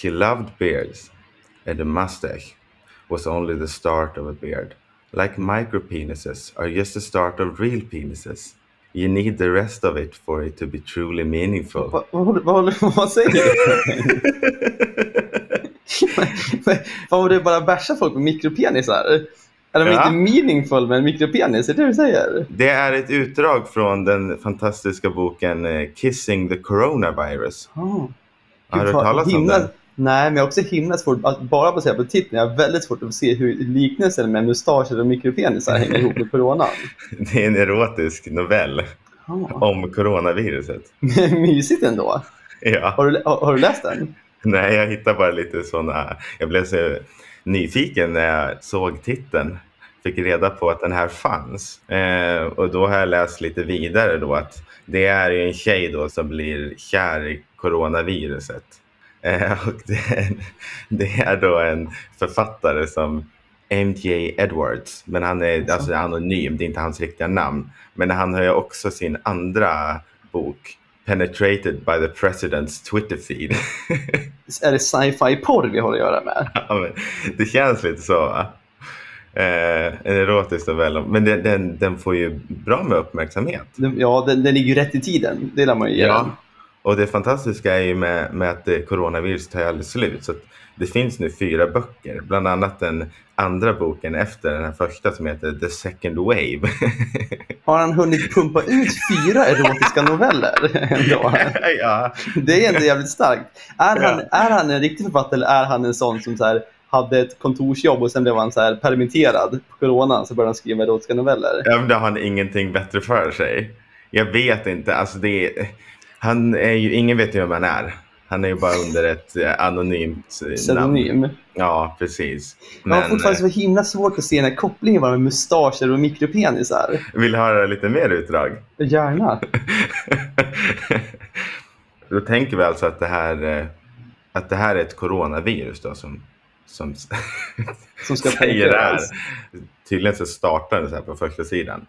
She loved beards, and the mustache was only the start of a beard. Like micro penises are just the start of real penises. You need the rest of it for it to be truly meaningful. Vad, vad, vad, vad säger du? Vad var det bara bärsa folk med mikropenisar? Är de Ja. inte meaningful med en mikropenis? Är det det du säger? Det är ett utdrag från den fantastiska boken eh, Kissing the Coronavirus. Ah. Har du hört talas om den? Nej, men jag har också himla svårt, att bara baserat på titeln, jag har väldigt svårt att se hur liknelsen med mustascher och mikropenisar hänger ihop med coronan. Det är en erotisk novell Ah. om coronaviruset. Mysigt ändå. Ja. Har du, har, har du läst den? Nej, jag hittar bara lite sådana. Jag blev så nyfiken när jag såg titeln. Fick reda på att den här fanns. Eh, och då har jag läst lite vidare då att det är ju en tjej då som blir kär i coronaviruset. Eh, och det, är- det är då en författare som MJ Edwards. Men han är alltså anonym, det är inte hans riktiga namn. Men han har ju också sin andra bok Penetrated by the President's Twitter feed. Är det sci-fi porr vi har att göra med? Ja, det känns lite så va? Eh, en erotisk novell. Men den, den, den får ju bra med uppmärksamhet. Ja, den, den ligger ju rätt i tiden. Det lär man ju ge den. Och det fantastiska är ju med, med att coronaviruset tar aldrig slut. Så det finns nu fyra böcker. Bland annat den andra boken efter den här första som heter The Second Wave. Har han hunnit pumpa ut fyra erotiska noveller ändå? ja, Det är ändå jävligt starkt. Är han, Ja. är han en riktig författare eller är han en sån som så här, hade ett kontorsjobb och sen blev han så här permitterad på corona så började han skriva erotiska noveller? Ja, men då har han ingenting bättre för sig. Jag vet inte. Alltså det är, han är ju, ingen vet ju vem han är. Han är ju bara under ett eh, anonymt eh, namn. Pseudonym. Ja, precis. Jag har Men fortfarande eh, så himla svårt att se den här kopplingen med mustascher och mikropenisar. vill du höra lite mer utdrag? Gärna. Då tänker vi alltså att det här, att det här är ett coronavirus då som, som Som ska säger det här. Tydligen så startar det så här på första sidan.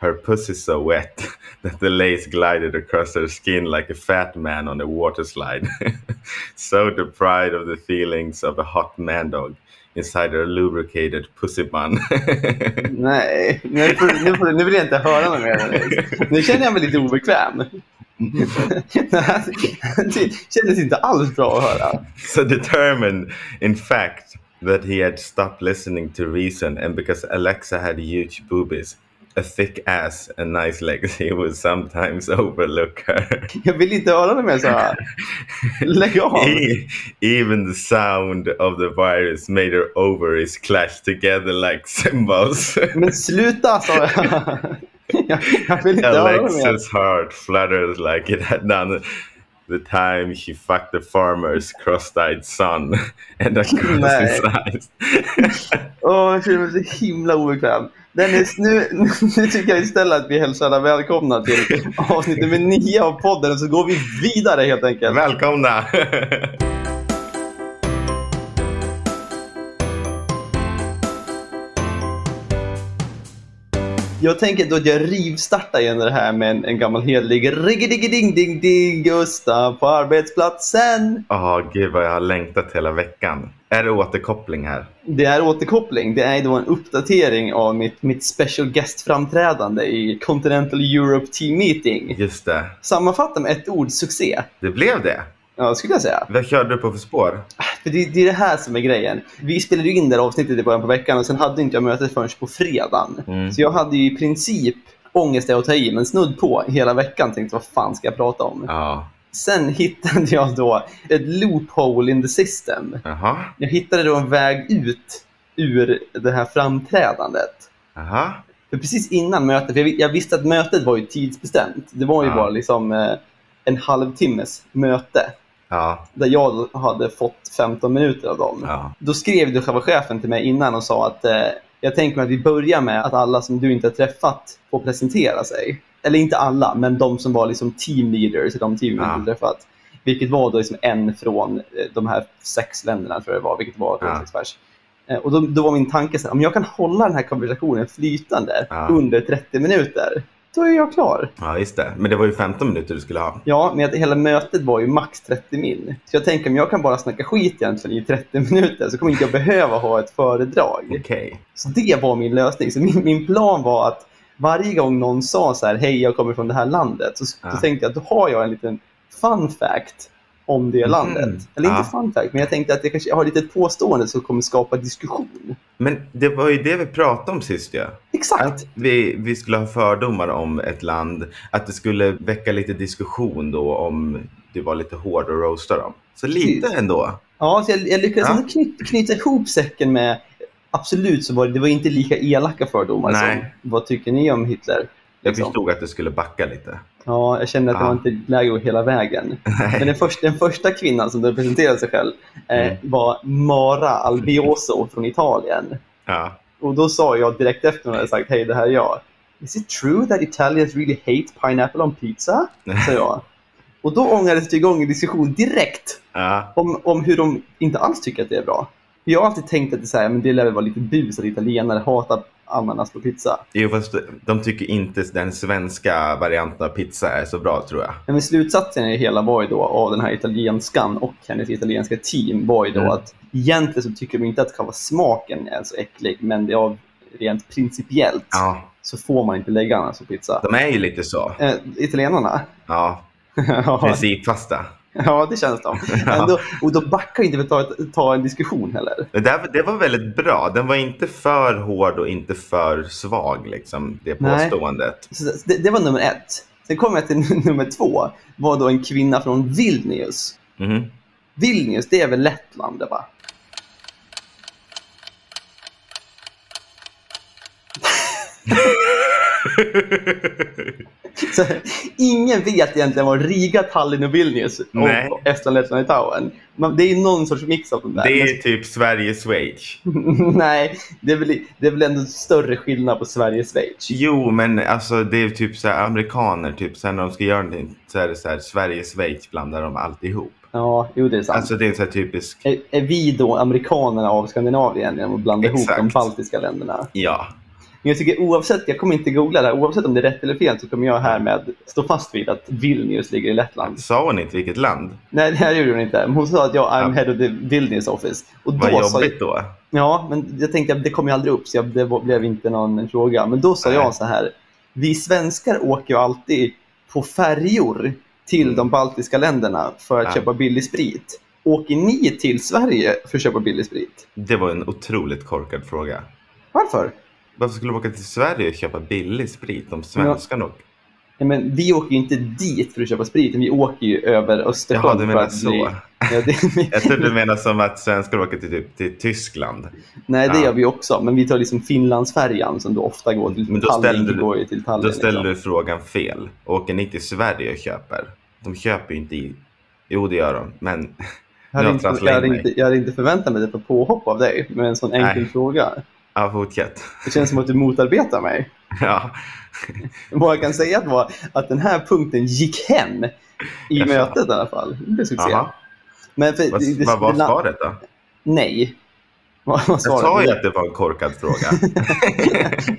Her pussy so wet that the lace glided across her skin like a fat man on a water slide. so deprived of the feelings of a hot man dog inside her lubricated pussy bun. Nej, nu, får, nu, får, nu vill jag inte höra något mer. Nu känner jag mig lite obekväm. Mm. Det kändes inte alls bra att höra. so determined, in fact, that he had stopped listening to reason, and because Alexa had huge boobies, a thick ass, and nice legs, he would sometimes overlook her. Jag vill inte höra något mer så här. Lägg av. E- Even the sound of the virus made her ovaries clash together like cymbals. Men sluta sa jag. Jag, jag vill inte höra något mer. Alexa's heart fluttered like it had done the time she fucked the farmer's cross-eyed son and across his eyes. Åh, jag känner mig så himla obekväm. Dennis, nu, nu tycker jag istället att vi hälsar alla välkomna till avsnitt nummer nio av podden så går vi vidare helt enkelt. Välkomna! Jag tänker då att jag rivstartar igen det här med en, en gammal helig ding ding ding Gustav på arbetsplatsen. Åh, gud vad jag har längtat hela veckan. Är det återkoppling här? Det är återkoppling. Det är då en uppdatering av mitt, mitt special guest-framträdande i Continental Europe Team Meeting. Just det. Sammanfatta med ett ord, succé. Det blev det. Ja, skulle jag säga. Vad körde du på för spår? För det, det är det här som är grejen. Vi spelade ju in det här avsnittet i början på veckan och sen hade inte jag mötet förrän på fredagen. Mm. Så jag hade ju i princip ångest är att ta i, men snudd på hela veckan tänkte vad fan ska jag prata om? Ja. Sen hittade jag då ett loophole in the system. Jaha. Jag hittade då en väg ut ur det här framträdandet. Jaha. För precis innan mötet, för jag, vi- jag visste att mötet var ju tidsbestämt. Det var ju Ja. bara liksom eh, en halvtimmes möte. Ja. Där jag hade fått 15 minuter av dem. Ja. Då skrev då själva chefen till mig innan och sa att eh, jag tänker mig att vi börjar med att alla som du inte har träffat får presentera sig. Eller inte alla, men de som var liksom team leaders i de team vi Ja. inte träffat. Vilket var då liksom en från eh, de här sex länderna, tror jag det var. Vilket var Ja. sex pers. Eh, Och då, då var min tanke så här, om jag kan hålla den här konversationen flytande Ja. under 30 minuter, då är jag klar. Ja, just det. Men det var ju 15 minuter du skulle ha. Ja, men hela mötet var ju max 30 min. Så jag tänker om jag kan bara snacka skit egentligen i 30 minuter så kommer inte jag behöva ha ett föredrag. Okej. Så det var min lösning. Så min, min plan var att varje gång någon sa så här, hej jag kommer från det här landet, så, Ja. så tänkte jag att då har jag en liten fun fact om det Mhm. landet. Eller inte Ja. fun fact, men jag tänkte att jag kanske har lite ett påstående som kommer skapa diskussion. Men det var ju det vi pratade om sist ja. Exakt! Att vi, vi skulle ha fördomar om ett land. Att det skulle väcka lite diskussion då om du var lite hård och roasta dem. Så lite Precis. ändå. Ja, så jag, jag lyckades Ja. knyta, knyta ihop säcken med Absolut så var det, det var inte lika elaka fördomar Nej. som vad tycker ni om Hitler? Jag liksom. förstod att du skulle backa lite. Ja, jag kände att det Ja. var inte läge att hela vägen. Men den, första, den första kvinnan som presenterade sig själv eh, Mm. var Mara Albioso från Italien. Ja. Och då sa jag direkt efter hon hade sagt hej, det här är jag. Is it true that Italians really hate pineapple on pizza? sa jag. Och då ångades det igång en diskussion direkt Ja. om, om hur de inte alls tycker att det är bra. Jag har alltid tänkt att det, är så här, men det lär väl vara lite bus att italienare hatar ananas på pizza. Jo, fast de tycker inte den svenska varianten av pizza är så bra tror jag. Ja, Men slutsatsen i hela var ju då av den här italienskan och hennes italienska team var ju då Mm. att egentligen så tycker de inte att själva smaken är så äcklig, men det är av rent principiellt Ja, så får man inte lägga ananas på pizza. de är ju lite så. Eh, italienarna? Ja, principfasta. ja, det känns de. Men då, och då backar inte för att ta, en diskussion heller. Det, där, det var väldigt bra. Den var inte för hård och inte för svag, liksom, det påståendet. Det, det var nummer ett. Sen kom jag till nummer två. var då en kvinna från Vilnius. Mhm. Vilnius, det är väl Lettland, det va? Så, ingen vet egentligen vad Riga, Tallinn och Vilnius Nej. och Estland, Lettland, Litauen. Men Det är någon sorts mix av de där. Det är typ Sverige, Schweiz. Men- Nej, det är, väl, det är väl ändå större skillnad på Sverige och Schweiz. Jo, men alltså det är typ så här amerikaner, typ så här, när de ska göra någonting så är det så här Sverige, Schweiz blandar de alltihop. Ja, jo det är sant. Alltså det är så här typiskt, är, är vi då amerikanerna av Skandinavien genom att blanda ihop Exakt. de baltiska länderna? ja. Men jag tycker oavsett, jag kommer inte googla det här, oavsett om det är rätt eller fel så kommer jag härmed stå fast vid att Vilnius ligger i Lettland. Sa hon inte vilket land? Nej, det här gjorde hon inte. Hon sa att jag I'm Ja. head of the Vilnius office. Och Vad då sa jag, jobbigt då. Ja, men jag tänkte att det kom ju aldrig upp så jag, det blev inte någon fråga. Men då sa Nej. jag så här. Vi svenskar åker ju alltid på färjor till Mm. de baltiska länderna för att Ja. köpa billig sprit. Åker ni till Sverige för att köpa billig sprit? Det var en otroligt korkad fråga. Varför? Varför skulle de åka till Sverige och köpa billig sprit om svenskarna åker? Ja, men vi åker ju inte dit för att köpa sprit, vi åker ju över Östersjön. Jaha, du menar så. Bli... Ja, det... Jag trodde du menade som att svenskar åker till, typ, till Tyskland. Nej, det Ja. gör vi också. Men vi tar liksom Finlandsfärjan som då ofta går till Men då Tallinn. ställde du- går ju till Tallinn Då ställer liksom. du frågan fel. Åker ni till Sverige och köper? De köper ju inte i... Jo, det gör de. Men Jag hade, inte, jag, hade inte, jag hade inte förväntat mig detta påhopp av dig med en sån enkel Nej. fråga. Ja, fortsätt. Det känns som att du motarbetar mig. Ja. Vad jag kan säga var att den här punkten gick hem i Jaså. mötet i alla fall. Det blev succé. Men för, Vad, det- vad var det svaret då? Nej. Vad vad Jag sa ju att det var en korkad fråga.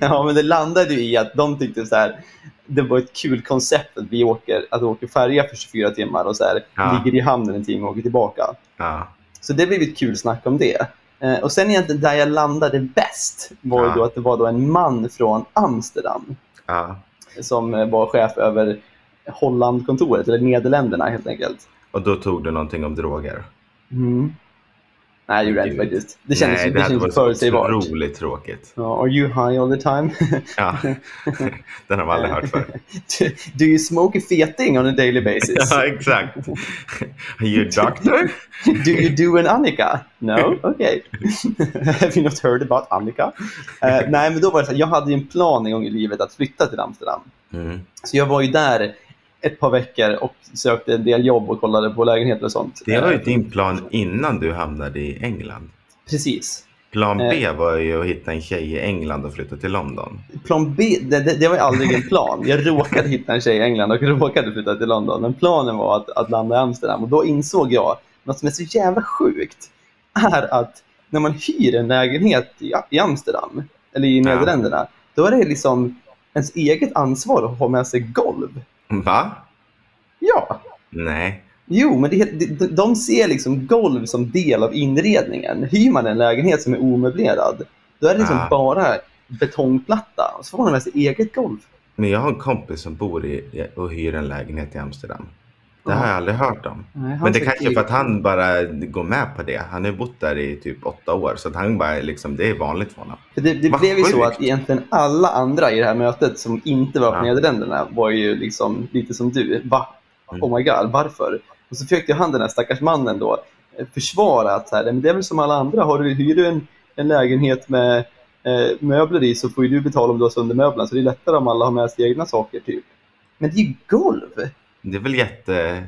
ja, men det landade ju i att de tyckte så här. Det var ett kul koncept att vi åker, att vi åker färja för 24 timmar och så här, Ja. ligger i hamnen en timme och åker tillbaka. Ja. Så det blev ett kul snack om det. Eh, och sen egentligen där jag landade bäst var Ja. då att det var då en man från Amsterdam ja. som eh, var chef över Hollandkontoret, eller Nederländerna helt enkelt. Och då tog du någonting om droger. Mm. Nej, det gjorde jag inte faktiskt. Det kändes, Nej, det det kändes förutsägbart. otroligt tråkigt. Ja, are you high all the time? Ja. Den har man aldrig hört förr. Do you smoke a feting on a daily basis? Ja, exakt. Are you a doctor? Do you do an Annika? No? Okay. Have you not heard about Annika? Eh, nej, men då var det så här, jag hade ju en plan en gång i livet att flytta till Amsterdam. Mm. Så jag var ju där ett par veckor och sökte en del jobb och kollade på lägenheter och sånt. Det var ju Eh, din plan innan du hamnade i England. Precis. Plan B Eh. var ju att hitta en tjej i England och flytta till London. Plan B, det, det, det var ju aldrig en plan. Jag råkade hitta en tjej i England och råkade flytta till London. Men planen var att, att landa i Amsterdam. Och då insåg jag, något som är så jävla sjukt, är att när man hyr en lägenhet i, i Amsterdam, eller i Ja. Nederländerna, då är det liksom ens eget ansvar att ha med sig golv. Va? Ja, Nej. jo, men det, de ser liksom golv som del av inredningen. Hyr man en lägenhet som är omöblerad, då är det liksom Ah. bara betongplatta. Och så får man med sig eget golv. Men jag har en kompis som bor i och hyr en lägenhet i Amsterdam. Det har jag aldrig hört om. Nej, Men det kanske är för att han bara går med på det. Han har bott där i typ åtta år. Så att han bara liksom, det är vanligt för honom. För det det Vad blev ju så att egentligen alla andra i det här mötet som inte var från Ja. Nederländerna var ju liksom lite som du. Va? Mm. Oh my god, varför? Och så försökte han den här stackars mannen då eh, försvara att så här, men det är väl som alla andra. Har du, hyr du en, en lägenhet med eh, möbler i så får du betala om du har sönder möblerna. Så det är lättare om alla har med sig egna saker typ. Men det är ju golv! Det är väl jätte...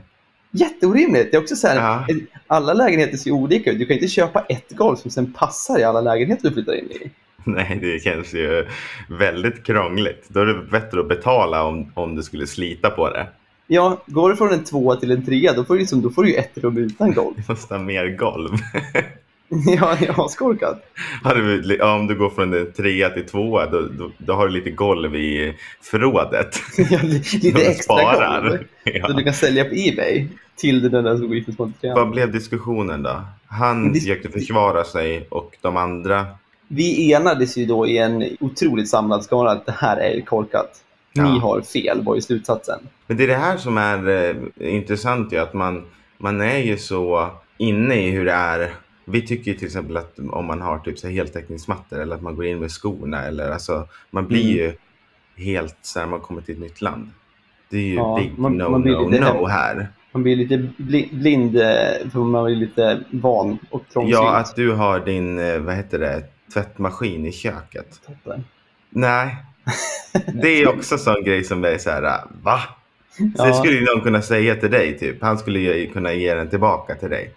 Jätteorimligt! Det är också så här, Ja. alla lägenheter ser olika ut. Du kan inte köpa ett golv som sen passar i alla lägenheter du flyttar in i. Nej, det känns ju väldigt krångligt. Då är det bättre att betala om, om du skulle slita på det. Ja, går du från en tvåa till en trea, då får du, liksom, då får du ju ett rum utan golv. Du måste ha mer golv. ja, jag har skolkat. Ja, om du går från en trea till tvåa, då, då, då har du lite golv i förrådet. Ja, li- lite extra sparar. golv. Ja. Så du kan sälja på Ebay till den där som går till trean. Vad blev diskussionen då? Han Dis- försökte försvara sig och de andra... Vi enades ju då i en otroligt samlad skara att det här är korkat. Ni Ja. har fel, var ju slutsatsen. Men det är det här som är eh, intressant ju, att man, man är ju så inne i hur det är. Vi tycker ju till exempel att om man har typ så heltäckningsmattor eller att man går in med skorna eller alltså man blir Mm. ju helt så här man kommer till ett nytt land. Det är ju Ja, big man- no man blir no lite no här. Man blir lite bli- blind, eh, för man blir lite van och trångsynt. Ja, att du har din, eh, vad heter det, tvättmaskin i köket. Toppen. Nej, det är också en sån grej som är så här, va? Så Ja. det skulle någon kunna säga till dig typ. Han skulle ju kunna ge den tillbaka till dig.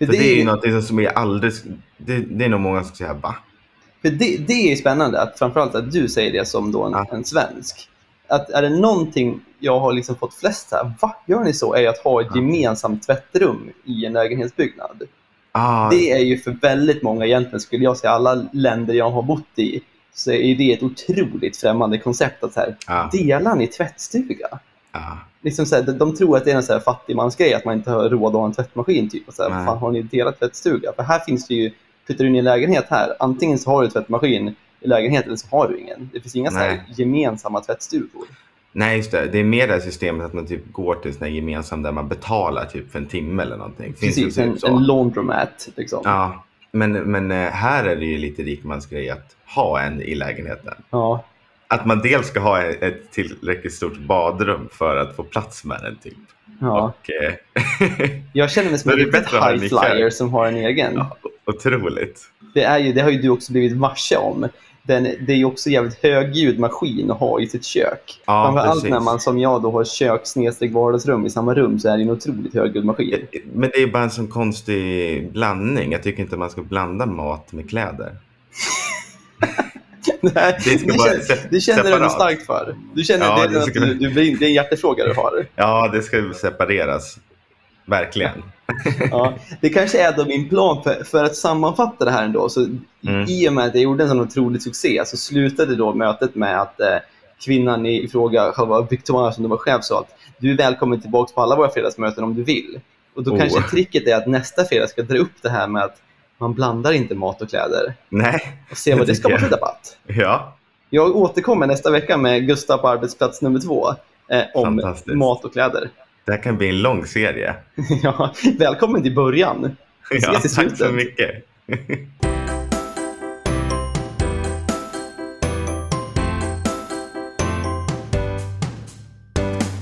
För För det, är ju någonting som är aldrig, det, det är nog många som säger va? För det, det är ju spännande, att framförallt att du säger det som då en, Ja. en svensk. Att är det någonting jag har liksom fått flest här, va, gör ni så? Är att ha ett Ja. gemensamt tvättrum i en lägenhetsbyggnad. Ah, Det är ju för väldigt många egentligen, skulle jag säga, alla länder jag har bott i, så är det ett otroligt främmande koncept att så här, ja, delar ni tvättstuga? Ja. Liksom så här, de, de tror att det är en så här fattigmansgrej, att man inte har råd att ha en tvättmaskin. Typ, och så här, fan, har ni delat tvättstuga? För här finns det ju, flyttar du in i en lägenhet här, antingen så har du tvättmaskin i lägenheten eller så har du ingen. Det finns inga så här gemensamma tvättstugor. Nej, just det. Det är mer det här systemet att man typ går till här gemensam där man betalar typ för en timme eller någonting. Finns Precis, det en, typ så? en laundromat. Liksom. Ja, men, men eh, här är det ju lite rikmansgrej att ha en i lägenheten. Ja. Att man dels ska ha ett tillräckligt stort badrum för att få plats med den typ. Ja. Och, eh, Jag känner mig som en riktigt high en flyer som har en egen. ja, otroligt. Det, är ju, det har ju du också blivit varse om. Den, det är ju också jävligt högljudd maskin att ha i sitt kök. Ja, Framförallt precis. när man som jag då har kök vardagsrum i samma rum så är det en otroligt högljudd maskin. Men det är bara en sån konstig blandning. Jag tycker inte man ska blanda mat med kläder. Nej, Det ska det, vara känner, det känner du starkt för. Du känner Ja, det, det ska- du, du, det är en hjärtefråga du har. Ja, det ska separeras. Verkligen. Ja, det kanske är då min plan för, för att sammanfatta det här ändå. Så Mm. I och med att jag gjorde en sån otrolig succé så slutade då mötet med att eh, kvinnan i fråga, själva Victoria som du var chef, sa att du är välkommen tillbaka på alla våra fredagsmöten om du vill. Och då Oh. kanske tricket är att nästa fredag ska dra upp det här med att man blandar inte mat och kläder Nej, och se vad Det skapar tycker för debatt. ja. Jag återkommer nästa vecka med Gustav på arbetsplats nummer två eh, om mat och kläder. Det här kan bli en lång serie. ja, välkommen till början. Vi ses Ja, i tack slutet. så mycket.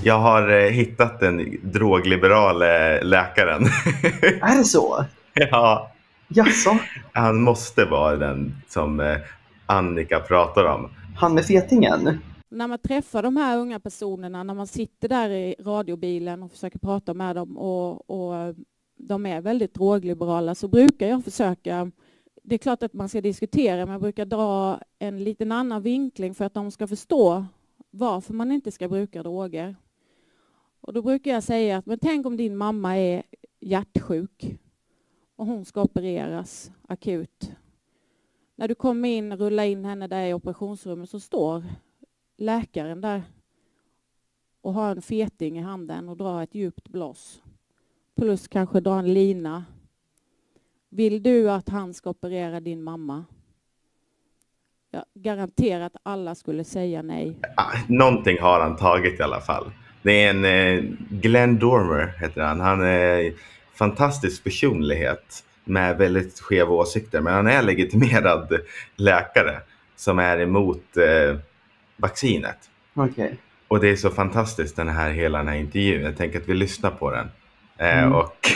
Jag har eh, hittat den drogliberal eh, läkaren. Är det så? ja, Jaså? han måste vara den som eh, Annika pratar om. Han med fetingen? när man träffar de här unga personerna, när man sitter där i radiobilen och försöker prata med dem och, och de är väldigt drogliberala så brukar jag försöka, det är klart att man ska diskutera, men jag brukar dra en liten annan vinkling för att de ska förstå varför man inte ska bruka droger. Och då brukar jag säga att men tänk om din mamma är hjärtsjuk och hon ska opereras akut. När du kommer in, rullar in henne där i operationsrummet så står läkaren där och har en feting i handen och drar ett djupt blås. Plus kanske dra en lina. Vill du att han ska operera din mamma? Jag garanterar att alla skulle säga nej. Någonting har han tagit i alla fall. Det är en eh, Glenn Dormer heter han. Han är fantastisk personlighet med väldigt skeva åsikter. Men han är legitimerad läkare som är emot eh, vaccinet. Okej. Och det är så fantastiskt den här hela den här intervjun. Jag tänker att vi lyssnar på den. Eh, Mm. och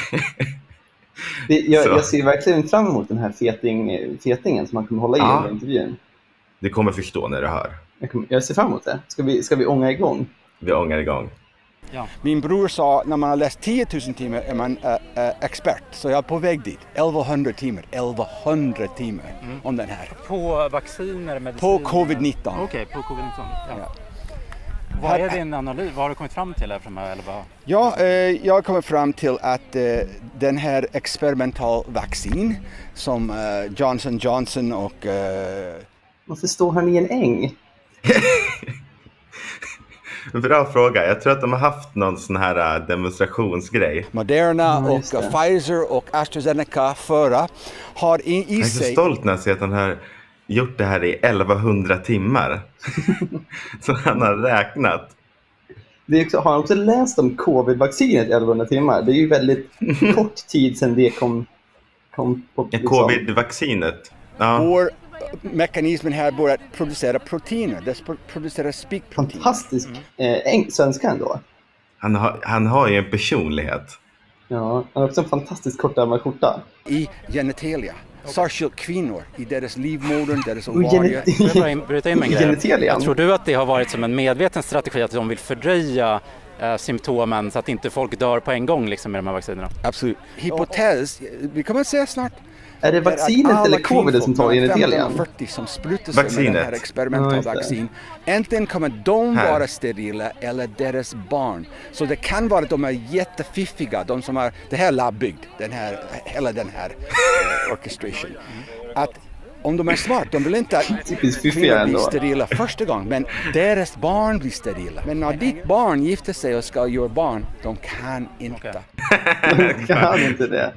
Jag, jag ser verkligen fram emot den här feting, fetingen som han kommer hålla i Ja. under intervjun. du kommer förstå när du hör. Jag, kommer, jag ser fram emot det. Ska vi, ska vi ånga igång? Vi ångar igång. Min bror sa när man har läst 10 000 timmar är man äh, äh, expert. Så jag är på väg dit. 1100 timmar. 1100 timmar om den här. På vacciner, mediciner? På covid-19. Okej, på covid-19. Ja. Ja. Vad är din analys? Vad har du kommit fram till här från här 11? Ja, eh, jag kommer fram till att eh, den här experimental vaccin som eh, Johnson Johnson och eh, Varför står han i en äng? Bra fråga. Jag tror att de har haft någon sån här äh, demonstrationsgrej. Moderna och det. Pfizer och AstraZeneca föra har i, i Jag är så sig stolt när jag ser att han har gjort det här i 1100 timmar. så han har räknat. Det är också, har han också läst om covid-vaccinet i 1100 timmar? Det är ju väldigt kort tid sedan det kom, kom på... Liksom- Covid-vaccinet. Ja, vår mekanismen här börjar producera proteiner. Det pro- producerar spikprotein. Fantastisk eh, eng- svenska ändå. han, har, han har ju en personlighet. Ja, han har också en fantastiskt kortärmad skjorta. i genitalia. Särskilt kvinnor i deras livmodern, deras ovarier. in- bryta in en grej? Tror du att det har varit som en medveten strategi att de vill fördröja eh, symptomen så att inte folk dör på en gång liksom, med de här vaccinerna? Absolut. Hypotes, vi kommer att säga snart. Är det är vaccinet eller covid som tar kvinnfolk mellan genitalian? 15 och 40 som sprutar sig med den Vaccinet. här Ja, experimentala just det. vaccin. Äntligen kommer de Här. vara sterila eller deras barn. Så det kan vara att de är jättefiffiga, de som har det här labbyggt, den här, hela den här uh, orchestration. Att om de är smart, de vill inte att kvinnor blir sterila första gången, men deras barn blir sterila. Men när ditt barn gifter sig och ska göra barn, de kan inte. Okej. kan inte det.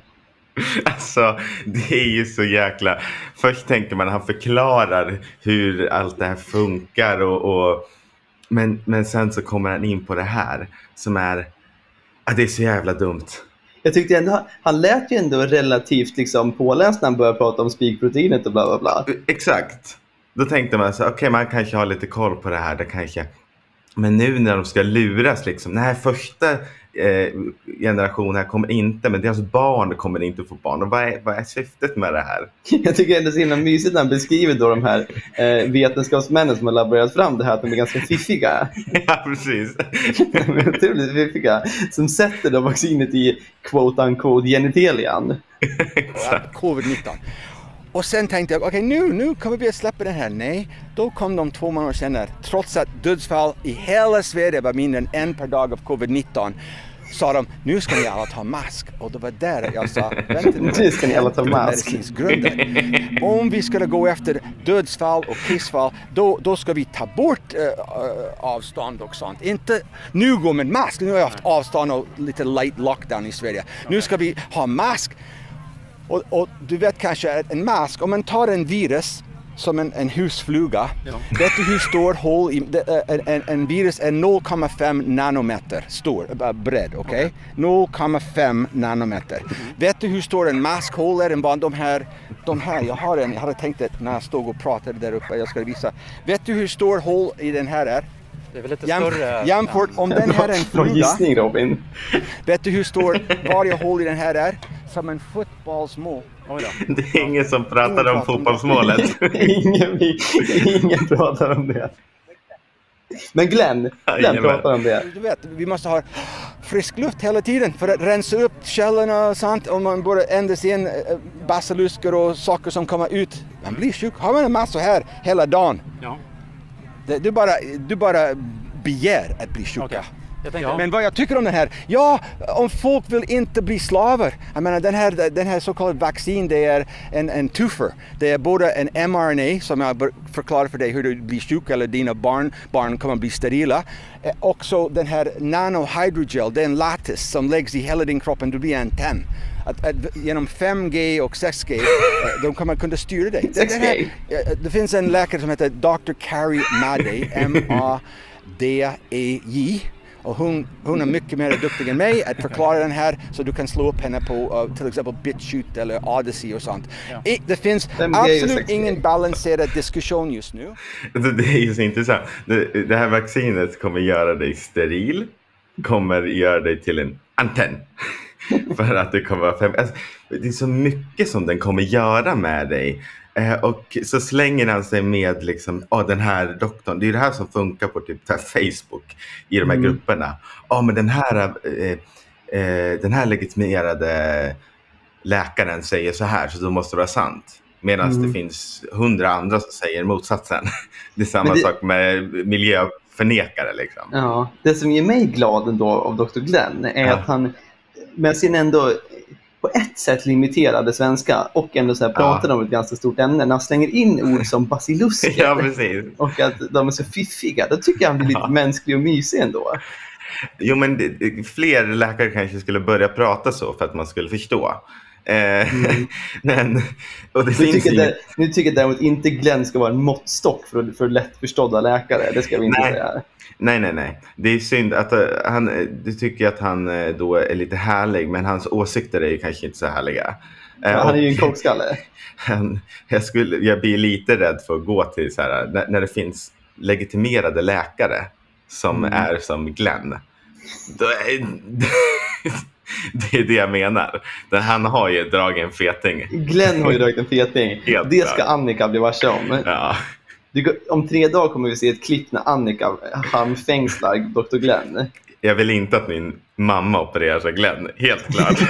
Alltså, det är ju så jäkla... Först tänker man att han förklarar hur allt det här funkar och... och... Men, men sen så kommer han in på det här som är... Ja, det är så jävla dumt. Jag tyckte ändå, han lät ju ändå relativt liksom påläst när han började prata om spikproteinet och bla bla bla. Exakt. Då tänkte man så okej man kanske har lite koll på det här. Det kanske... Men nu när de ska luras liksom. Nej, första eh, generationen här kommer inte, men deras barn kommer inte få barn. Och vad är, vad är syftet med det här? Jag tycker ändå det är så himla mysigt när han beskriver då de här eh, vetenskapsmännen som har laborerat fram det här, att de är ganska fiffiga. ja, precis. Otroligt fiffiga. Som sätter då vaccinet i quote unquote genitalian. Exakt. Covid-19. Och sen tänkte jag, okej nu, nu kommer vi att släppa den här. Nej, då kom de två månader senare. Trots att dödsfall i hela Sverige var mindre än en per dag av covid-19 sa de, nu ska ni alla ta mask. Och det var där jag sa, vänta nu. Nu ska ni alla ta mask. Om vi skulle gå efter dödsfall och kissfall, då, då ska vi ta bort eh, avstånd och sånt. Inte nu gå med mask, nu har jag haft avstånd och lite light lockdown i Sverige. Nu ska vi ha mask. Och, och du vet kanske att en mask, om man tar en virus som en, en husfluga. Vet du hur stor hål i, det- en, en, en virus är 0,5 nanometer stor, äh, bredd, okej? 0,5 nanometer. Vet du hur stor en maskhål är? En van- De här, de här, jag har en, jag hade tänkt att när jag stod och pratade där uppe, jag ska visa. Vet du hur stor hål i den här är? Det är väl lite Jämf- större... Jämfört om den här är en fluga. gissning Robin. Vet du hur stor varje hål i den här är? Som en fotbollsmål. Det är ingen som pratar Ingen om fotbollsmålet. ingen, vi- ingen pratar om det. Men Glenn, Glenn pratar om det. Du vet, vi måste ha frisk luft hela tiden för att rensa upp källorna och sånt. Om man börjar andas in eh, basilusker och saker som kommer ut. Man blir sjuk. Har man en massa här hela dagen. Ja. Du, bara, du bara begär att bli sjuk. Okej. Jag tänkte, Men vad jag tycker om det här, ja, om folk vill inte bli slavar. Jag menar den här, den här så kallade vaccin, det är en, en twofer. Det är både en mRNA som jag förklarar för dig hur du blir sjuk eller dina barn, barn kommer bli sterila. Eh, Också den här nanohydrogel, det är en lattice som läggs i hela din kropp och du blir en antenn. Att, att, genom 5G och 6G, eh, de kommer kunna styra dig. Det, här- 6G? eh, det finns en läkare som heter Dr. Carrie Madej, M-A-D-E-J. Och hon, hon är mycket mer duktig än mig att förklara den här så du kan slå upp henne på uh, till exempel BitChute eller Odyssey och sånt. I, det finns 5G och absolut 6G. ingen balanserad diskussion just nu. Alltså, det är ju så intressant. Det, det här vaccinet kommer göra dig steril, kommer göra dig till en antenn. För att det kommer vara fem... Alltså, det är så mycket som den kommer göra med dig. Eh, och så slänger han sig med liksom, oh, den här doktorn. Det är det här som funkar på typ Facebook i de här Mm. grupperna. Ja, men den här, eh, eh, den här legitimerade läkaren säger så här, så då måste det vara sant. Medan Mm. det finns hundra andra som säger motsatsen. Det är samma det- sak med miljöförnekare. Liksom. Ja, det som ger mig glad ändå av Dr. Glenn är Ja. att han med sin ändå på ett sätt limiterade svenska och ändå så här pratar om ett ganska stort ämne. När han slänger in ord som basilusker Ja, och att de är så fiffiga, då tycker jag han blir lite Ja. mänsklig och mysig ändå. Jo, men det, det- fler läkare kanske skulle börja prata så för att man skulle förstå. Eh, men, och det Nu tycker, inget... jag, nu tycker jag däremot inte Glenn ska vara en måttstock för, för lättförstådda läkare. Det ska vi inte Nej. säga. Nej, nej, nej. Det är synd att eh, han, eh, du tycker att han eh, då är lite härlig, men hans åsikter är ju kanske inte så härliga. Eh, Han är ju en kockskalle. han, jag, skulle, jag blir lite rädd för att gå till så här, när, när det finns legitimerade läkare som Mm. är som Glenn. Då är, det är det jag menar. Den, han har ju dragit en feting. Glenn har ju dragit en feting. Helt Det ska. Annika bli varse om. Ja. Det Om tre dagar kommer vi se ett klipp när Annika handfängslar Dr. Glenn. Jag vill inte att min mamma opererar sig Glenn, helt klart.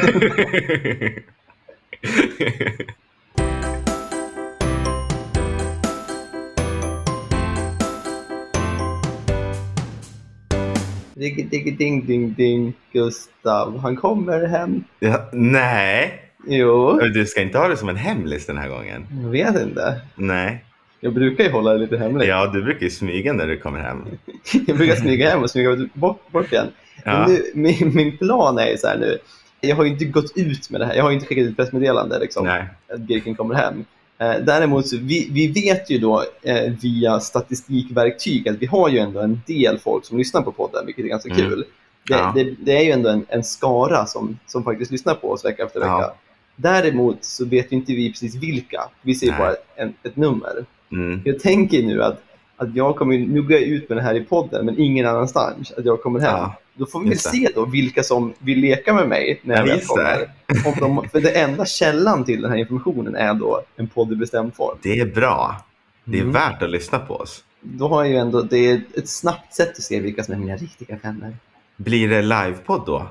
Diggi, diggi, ding, ding, ding. Gustav, han kommer hem. ja, nej, Jo, du ska inte ha det som en hemlis den här gången. jag vet inte. Nej. Jag brukar ju hålla det lite hemligt. Ja, du brukar ju smyga när du kommer hem. Jag brukar smyga hem och smyga bort, bort igen. Ja. Men nu, min, min plan är ju så här nu. Jag har ju inte gått ut med det här. Jag har ju inte skickat ut pressmeddelande liksom, Nej. att Girken kommer hem. Eh, däremot, så vi, vi vet ju då eh, via statistikverktyg att vi har ju ändå en del folk som lyssnar på podden, vilket är ganska Mm. kul. Det, Ja. det, det är ju ändå en, en skara som, som faktiskt lyssnar på oss vecka efter vecka. Ja. Däremot så vet ju inte vi precis vilka. Vi ser Nej. bara en, ett nummer. Mm. Jag tänker nu att, att jag kommer, nu går jag ut med det här i podden, men ingen annanstans, att jag kommer hem. Ja, Då får vi väl se då vilka som vill leka med mig när jag Ja, väl kommer. Om de, för det enda källan till den här informationen är då en podd i bestämd form. Det är bra. Det är Mm. värt att lyssna på oss. Då har jag ju ändå, det är ett snabbt sätt att se vilka som är mina riktiga vänner. Blir det livepodd då?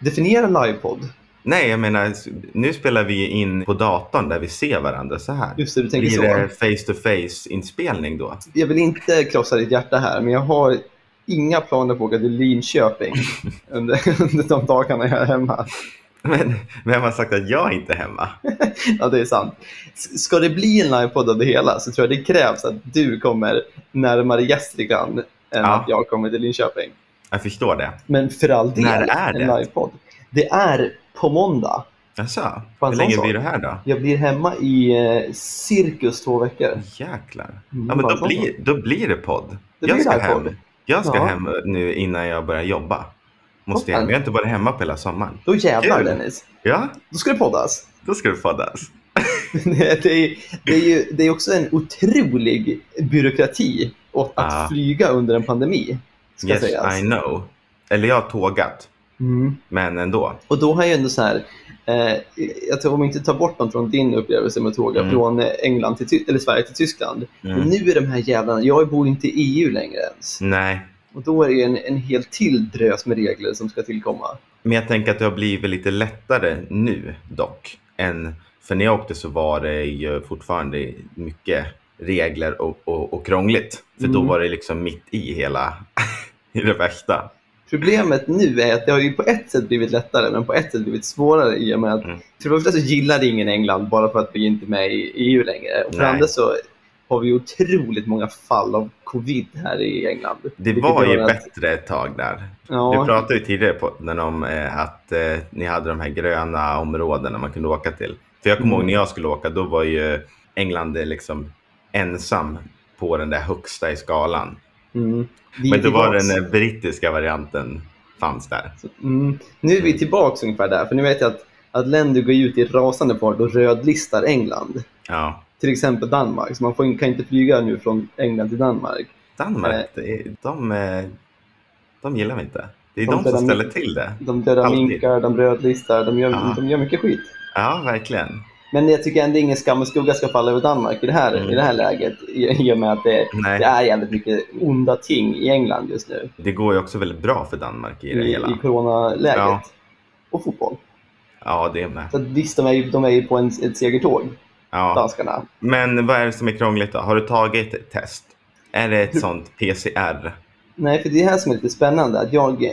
Definiera livepodd. Nej, jag menar, nu spelar vi in på datorn där vi ser varandra så här. Just det, du tänker Blir så. det face-to-face inspelning då? Jag vill inte krossa ditt hjärta här, men jag har inga planer på att åka till Linköping under, under de dagarna jag är hemma. Men vem har sagt att jag inte är hemma? Ja, det är sant. Ska det bli en livepodd av det hela så tror jag det krävs att du kommer närmare Gästrikland än Ja. att jag kommer till Linköping. Jag förstår det. Men för all del, När är det? en livepodd. Det är på måndag. Jaså? Hur länge sak. blir du här då? Jag blir hemma i eh, cirkus två veckor. Jäklar. Mm, Ja, men då, blir, då blir det podd. Det jag blir ska hem. Jag ska Ja. hem nu innan jag börjar jobba. Måste jag, jag har inte varit hemma på hela sommaren. Då jävlar Kul. Dennis. Ja, Då ska det poddas. då ska du poddas. det, är, det, är ju, det är också en otrolig byråkrati åt att Ja. flyga under en pandemi. Ska Yes, sägas. I know. Eller jag har tågat, Mm. men ändå. Och då har jag ändå så här, eh, jag tror om inte tar bort något från din upplevelse med tåga Mm. från eh, England till eller Sverige till Tyskland. Mm. Men nu är de här jävlarna, jag bor inte i EU längre ens. Nej, Och då är det en, en helt till drös med regler som ska tillkomma. men jag tänker att det har blivit lite lättare nu dock. Än, för när jag åkte så var det ju fortfarande mycket regler och, och, och krångligt. För då Mm. var det liksom mitt i hela i det värsta. Problemet nu är att det har ju på ett sätt blivit lättare, men på ett sätt blivit svårare i och med att Mm. för det första så gillar ingen England bara för att vi inte är med i EU längre. Och för det andra så har vi otroligt många fall av covid här i England. Det var ju att- bättre ett tag där. Ja, Du pratade ju tidigare på, när om eh, att eh, ni hade de här gröna områdena man kunde åka till. För jag kommer Mm. ihåg när jag skulle åka, då var ju England eh, liksom ensam på den där högsta i skalan. Mm. Men då var den eh, brittiska varianten fanns där. Mm. Nu är vi tillbaka ungefär där, för nu vet jag att, att länder går ut i rasande fart och rödlistar England. Ja. Till exempel Danmark, så man får, kan inte flyga nu från England till Danmark. Danmark, Eh. är- de, eh, de gillar vi inte. Det är De de, som ställer till det. De dödar minkar, de rödlistar, de gör, Ja. de gör mycket skit. Ja, verkligen. Men jag tycker ändå ingen skam och skugga ska falla över Danmark i det här, Mm. i det här läget. I, och med att det, det är jävligt mycket onda ting i England just nu. Det går ju också väldigt bra för Danmark i det I, hela. i coronaläget. Ja. Och fotboll. Ja, det med. Så visst, de är ju, de är ju på en, ett segertåg, Ja. danskarna. Men vad är det som är krångligt då? Har du tagit ett test? Är det ett sånt PCR? Nej, för det är det här som är lite spännande. Att jag,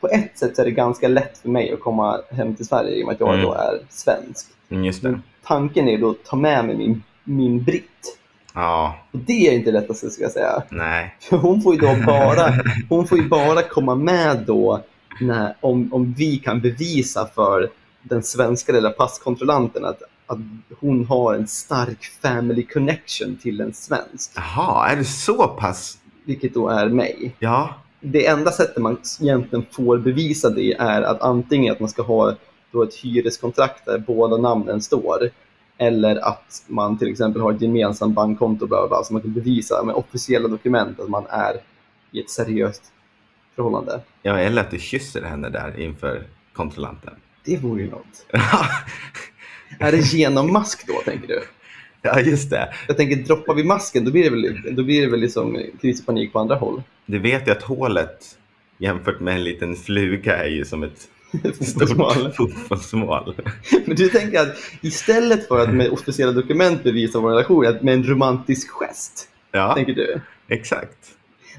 på ett sätt är det ganska lätt för mig att komma hem till Sverige i och med att jag Mm. då är svensk. Mm, just det. Tanken är då att ta med mig min, min britt. Ja, Och det är inte det lättaste ska jag säga. nej. För hon får ju då bara, hon får ju bara komma med då när, om, om vi kan bevisa för den svenska lilla passkontrollanten att, att hon har en stark family connection till en svensk. Jaha, är det så pass? Vilket då är mig. Ja, det enda sättet man egentligen får bevisa det är att antingen att man ska ha då ett hyreskontrakt där båda namnen står eller att man till exempel har ett gemensamt bankkonto bla bla, bla, så man kan bevisa med officiella dokument att man är i ett seriöst förhållande. ja eller att du kysser henne där inför kontrollanten. Det vore ju något. Är det genom mask då, tänker du? ja, just det. Jag tänker, droppar vi masken, då blir det väl, då blir det väl liksom kris och panik på andra håll. Du vet ju att hålet jämfört med en liten fluga är ju som ett Fotbollsmål. stort fotbollsmål. Men du tänker att istället för att med officiella dokument bevisa vår relation, att med en romantisk gest, Ja, tänker du? exakt.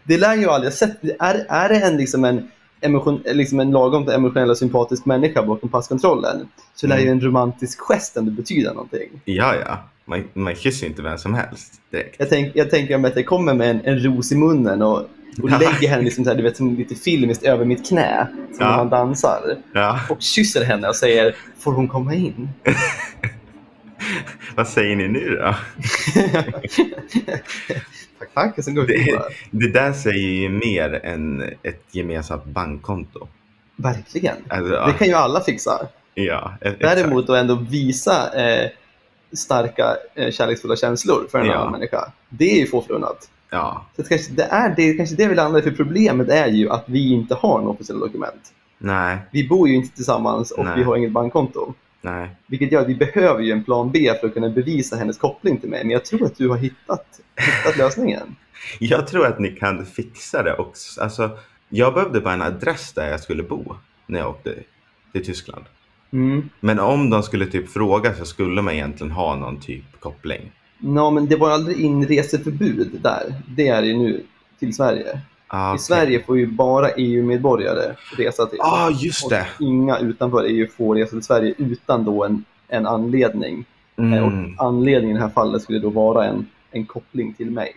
Det lär jag aldrig ha sett. Är, är det en, liksom en, emotion, liksom en lagom emotionell och sympatisk människa bakom passkontrollen så lär Mm. ju en romantisk gest ändå betyda någonting. Ja, ja. Man, man kysser inte vem som helst direkt. Jag, tänk, jag tänker mig att jag kommer med en, en ros i munnen och, och Ja. lägger henne liksom så här, du vet, som lite filmiskt över mitt knä som Ja. man dansar. Ja, Och kysser henne och säger “Får hon komma in?” vad säger ni nu då? Tack, tack. Sen går vi Det, det där säger ju mer än ett gemensamt bankkonto. Verkligen. Alltså, Det kan ju alla fixa. Ja, e-. Däremot att ändå visa eh, starka eh, kärleksfulla känslor för en Ja. annan människa. Det är ju få förunnat. Ja, Så det kanske, det är det, kanske det vi landar i, för problemet är ju att vi inte har några officiella dokument. nej, Vi bor ju inte tillsammans och Nej. vi har inget bankkonto. nej. Vilket gör att vi behöver ju en plan B för att kunna bevisa hennes koppling till mig. Men jag tror att du har hittat, hittat lösningen. Jag tror att ni kan fixa det också. Alltså, jag behövde bara en adress där jag skulle bo när jag åkte till Tyskland. Mm. Men om de skulle typ fråga så skulle man egentligen ha någon typ koppling. Nå, men det var aldrig inreseförbud där. Det är det ju nu till Sverige. Ah, I okej. Sverige får ju bara EU-medborgare resa till. Ja, ah, just det. Och inga utanför EU får resa till Sverige utan då en, en anledning. Eh, Mm. Och anledningen i det här fallet skulle då vara en, en koppling till mig.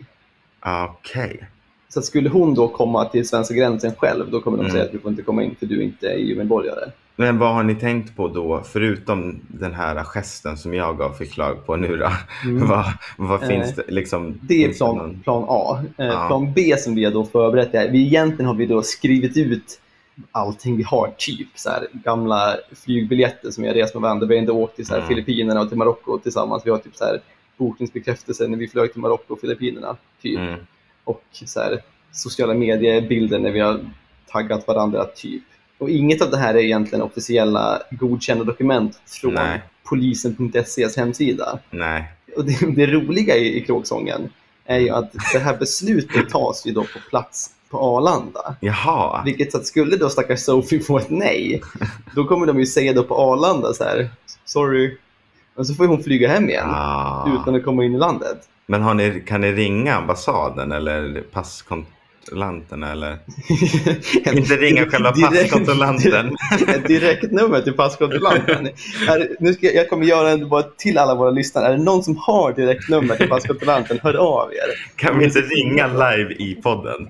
Ah, Okej. Så att skulle hon då komma till svenska gränsen själv, då kommer de Mm. säga att du får inte komma in för du inte är EU-medborgare. Men vad har ni tänkt på då, förutom den här gesten som jag gav förslag på nu då? Mm. vad vad Eh, finns det liksom? Det är plan, någon- plan A. Eh, Ja. Plan B som vi har då förberett är, vi egentligen har vi då skrivit ut allting vi har, typ så här, gamla flygbiljetter som vi har rest med varandra. Vi har inte åkt till så här, Mm. Filippinerna och till Marocko tillsammans. Vi har typ så här, bokningsbekräftelse när vi flög till Marocko och Filippinerna. Typ. Mm. Och så här, sociala mediebilder när vi har taggat varandra, typ. Och inget av det här är egentligen officiella godkända dokument från polisen.ses hemsida. Nej. Och det, det roliga i, i kråksången är ju att det här beslutet tas ju då på plats på Arlanda. Jaha. Vilket så att skulle då stackars Sophie få ett nej, då kommer de ju säga då på Arlanda så här, sorry. Och så får hon flyga hem igen Ah. utan att komma in i landet. Men ni, kan ni ringa ambassaden eller passkont... passkontrollanten eller? Inte ringa själva passkontrollanten. Ett direktnummer till passkontrollanten. Nu ska jag, kommer göra en bara till alla våra lyssnare. Är det någon som har direktnummer till passkontrollanten, hör av er. Kan vi inte ringa live i podden?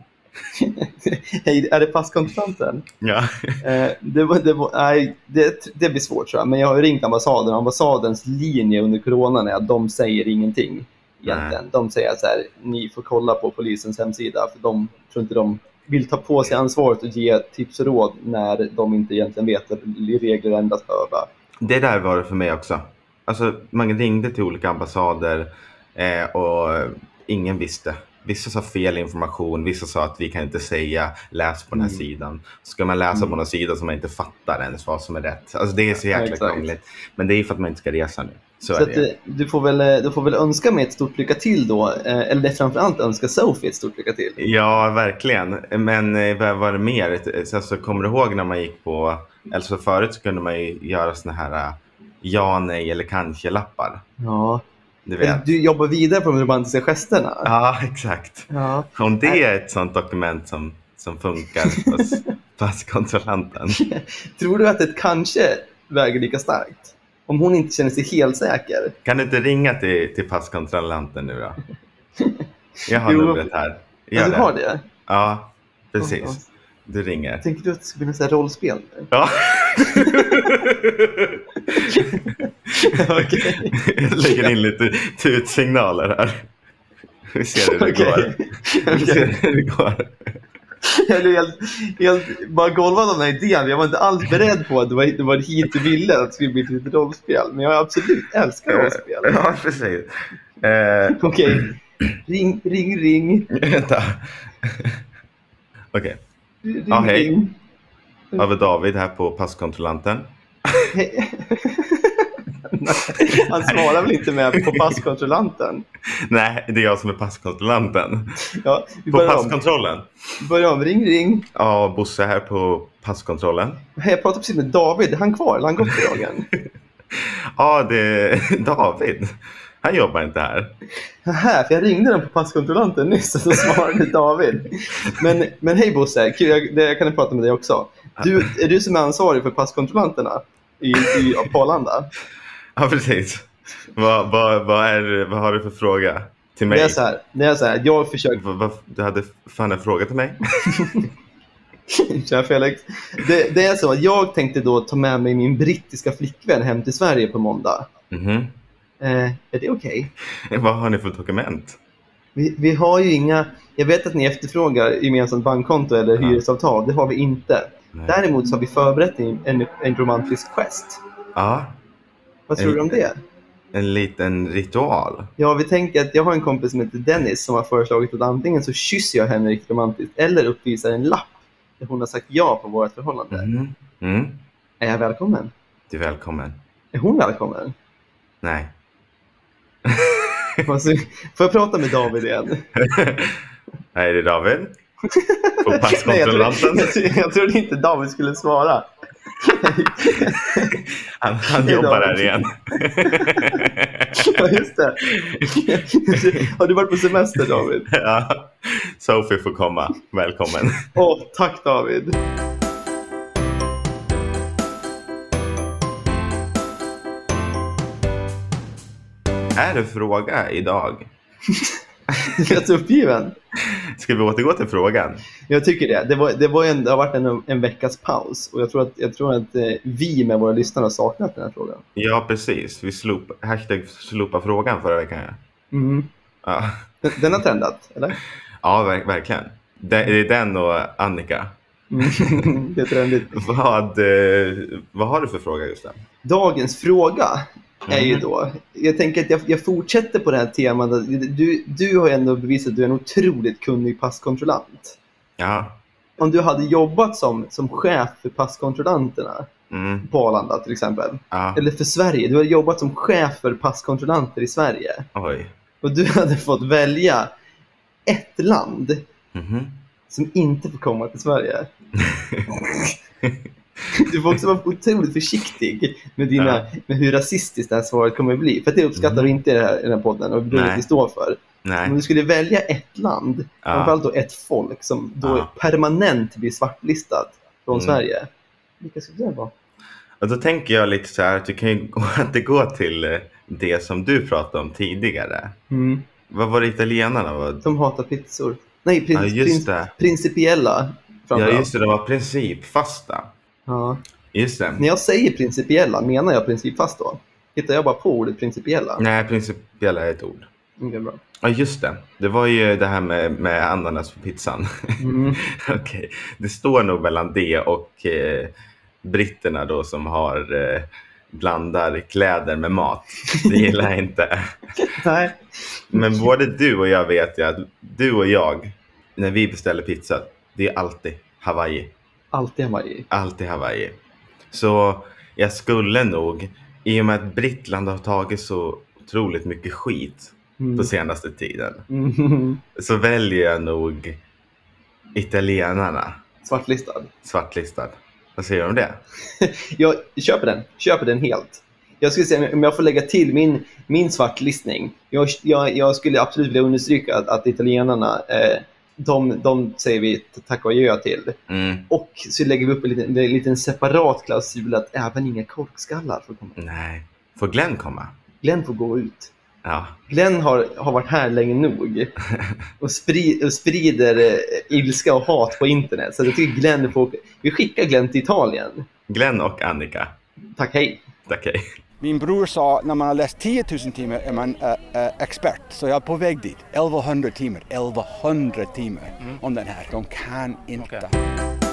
Hej, är det passkontrollanten? Ja. Eh, det, var, det, var, nej, det, det blir svårt tror jag. Men jag har ringt ambassaden. Ambassadens linje under coronan är att de säger ingenting. Egentligen. De säger så här, ni får kolla på polisens hemsida. För de tror inte de vill ta på sig ansvaret och ge tips och råd när de inte egentligen vet att regler ändras över. Det där var det för mig också. Alltså, man ringde till olika ambassader eh, och ingen visste. Vissa sa fel information, vissa sa att vi kan inte säga läs på den här Mm. sidan. Ska man läsa på någon sida som man inte fattar ens vad som är rätt. Alltså det är så jäkla Exakt. krångligt. Men det är för att man inte ska resa nu. Så, Så att, du, får väl, eh, du får väl önska mig ett stort lycka till då. Eh, eller framförallt önska Sophie ett stort lycka till. Ja, verkligen. Men eh, vad var det mer? Alltså, kommer du ihåg när man gick på, alltså förut så kunde man ju göra såna här ja, nej eller kanske-lappar. Ja. Du vet. Du jobbar vidare på de romantiska gesterna. Ja, exakt. Ja. Om det är ett sånt dokument som, som funkar hos passkontrollanten. Tror du att det kanske väger lika starkt? Om hon inte känner sig helt säker? Kan du inte ringa till, till passkontrollanten nu då? Jag har Jo. numret här. Ja, du har det? Ja, precis. Du ringer. Tänker du att det ska bli något rollspel? Ja. Okej. Jag lägger in lite tutsignaler här. Vi ser hur det Okej. går. Vi ser hur det går. Jag blev helt, helt bara golvad av den här idén. Jag var inte alls beredd på att det var, det var hit du ville att det skulle bli ett rollspel. Men jag absolut älskar rollspel. Ja, precis. Eh, Okej. Ring, ring, ring. vänta. Okej, ring, Ja, hej. ring. har vi David här på passkontrollanten. Hej. Han svarar väl inte med på passkontrollanten? Nej, det är jag som är passkontrollanten. Ja, På börjar om. passkontrollen. Börjar om. Ring, ring. Ja, Bosse här på passkontrollen. Hej, Jag pratade precis med David. Är han kvar? Eller han gått för dagen? Ja, det är David. Han jobbar inte här. Här, för jag ringde den på passkontrollanten nyss och så svarade David. Men, men hej Bosse, kul, jag, jag kan prata med dig också. Du, är du som är ansvarig för passkontrollanterna i, i, på Arlanda? Ja, precis. Vad, vad, vad, är, vad har du för fråga till mig? Det är så här, det är så här jag försöker... Vad- vad- du hade fan en fråga till mig? Tja Felix. Det, det är så att jag tänkte då ta med mig min brittiska flickvän hem till Sverige på måndag. Mhm. Eh, är det okej? Vad har ni för dokument? Vi, vi har ju inga... Jag vet att ni efterfrågar gemensamt bankkonto eller Ja. hyresavtal. Det har vi inte. Nej. Däremot så har vi förberett en, en, en romantisk gest. Ja, Vad tror En- du om det? en liten ritual. Ja, vi tänker att jag har en kompis som heter Dennis som har föreslagit att antingen så kysser jag henne riktigt romantiskt eller uppvisar en lapp där hon har sagt ja på vårt förhållande. Mhm. Mm. Är jag välkommen? Du är välkommen. Är hon välkommen? Nej. Alltså, Får jag prata med David igen? Nej, det är David. På jag, passkontrollanten. jag, tror, jag trodde inte David skulle svara. Han, han jobbar här igen. Ja, just det. Har du varit på semester David? ja. Sophie får komma. Välkommen. Åh, tack David. Är det fråga idag? Du lät så uppgiven. Ska vi återgå till frågan? Jag tycker det. Det, var, det, var en, det har varit en, en veckas paus och jag tror att, jag tror att eh, vi med våra lyssnare har saknat den här frågan. Ja, precis. Vi slop, hashtag slopa frågan förra veckan. Mm. ja. Den, den har trendat, eller? ja ver- verkligen. Det, det är den och Annika. Mm. det är trendigt. Vad, eh, vad har du för fråga just där? Dagens fråga är ju Mm. då, jag tänker att jag, jag fortsätter på det här temat. Du, du har ändå bevisat att du är en otroligt kunnig passkontrollant. Ja. Om du hade jobbat som, som chef för passkontrollanterna Mm. på Arlanda till exempel, ja. eller för Sverige, du hade jobbat som chef för passkontrollanter i Sverige Oj. och du hade fått välja ett land Mhm. som inte får komma till Sverige. Du får också vara otroligt försiktig med, dina, Ja. med hur rasistiskt det här svaret kommer att bli. För att det uppskattar Mm. vi inte i, det här, i den här podden och det vi stå för. Nej. Om du skulle välja ett land, Ja. framförallt då ett folk som då Ja. permanent blir svartlistat från Mm. Sverige. Vilka skulle det vara? Och då tänker jag lite så här att du kan ju återgå till eh, det som du pratade om tidigare. Mm. Vad var det italienarna var? Som hatar pizzor. Nej, prin- Ja, just prins- principiella. Ja, just det. De var principfasta. Ja. Just det. När jag säger principiella, menar jag principfast då? Hittar jag bara på ordet principiella? Nej, principiella är ett ord. Mm, det är bra. Ja, just det. Det var ju det här med, med ananas på pizzan. Mm. Okej. Det står nog mellan det och eh, britterna då som har eh, blandar kläder med mat. Det gillar jag inte. Nej. Men både du och jag vet ju att du och jag, när vi beställer pizza, det är alltid Hawaii. Alltid Hawaii. Alltid Hawaii. Så jag skulle nog, i och med att Brittland har tagit så otroligt mycket skit Mm. på senaste tiden, Mm. så väljer jag nog italienarna Svartlistad. svartlistad. Vad säger du om det? Jag köper den. Köper den helt. Jag skulle säga, om jag får lägga till min, min svartlistning. Jag, jag, jag skulle absolut vilja understryka att, att italienarna, eh, de, de säger vi tack och adjö till. Mm. Och så lägger vi upp en liten, en liten separat klausul att även inga korkskallar får komma. Nej. Får Glenn komma? Glenn får gå ut. Ja. Glenn har, har varit här länge nog och, spri, och sprider eh, ilska och hat på internet. Så jag tycker Glenn får... Vi skickar Glenn till Italien. Glenn och Annika. Tack, hej. Tack, hej. Min bror sa när man har läst 10 000 timmar är man äh, äh, expert. Så jag är på väg dit. 1100 timmar. 1100 timmar om den här. De kan inte. Okej.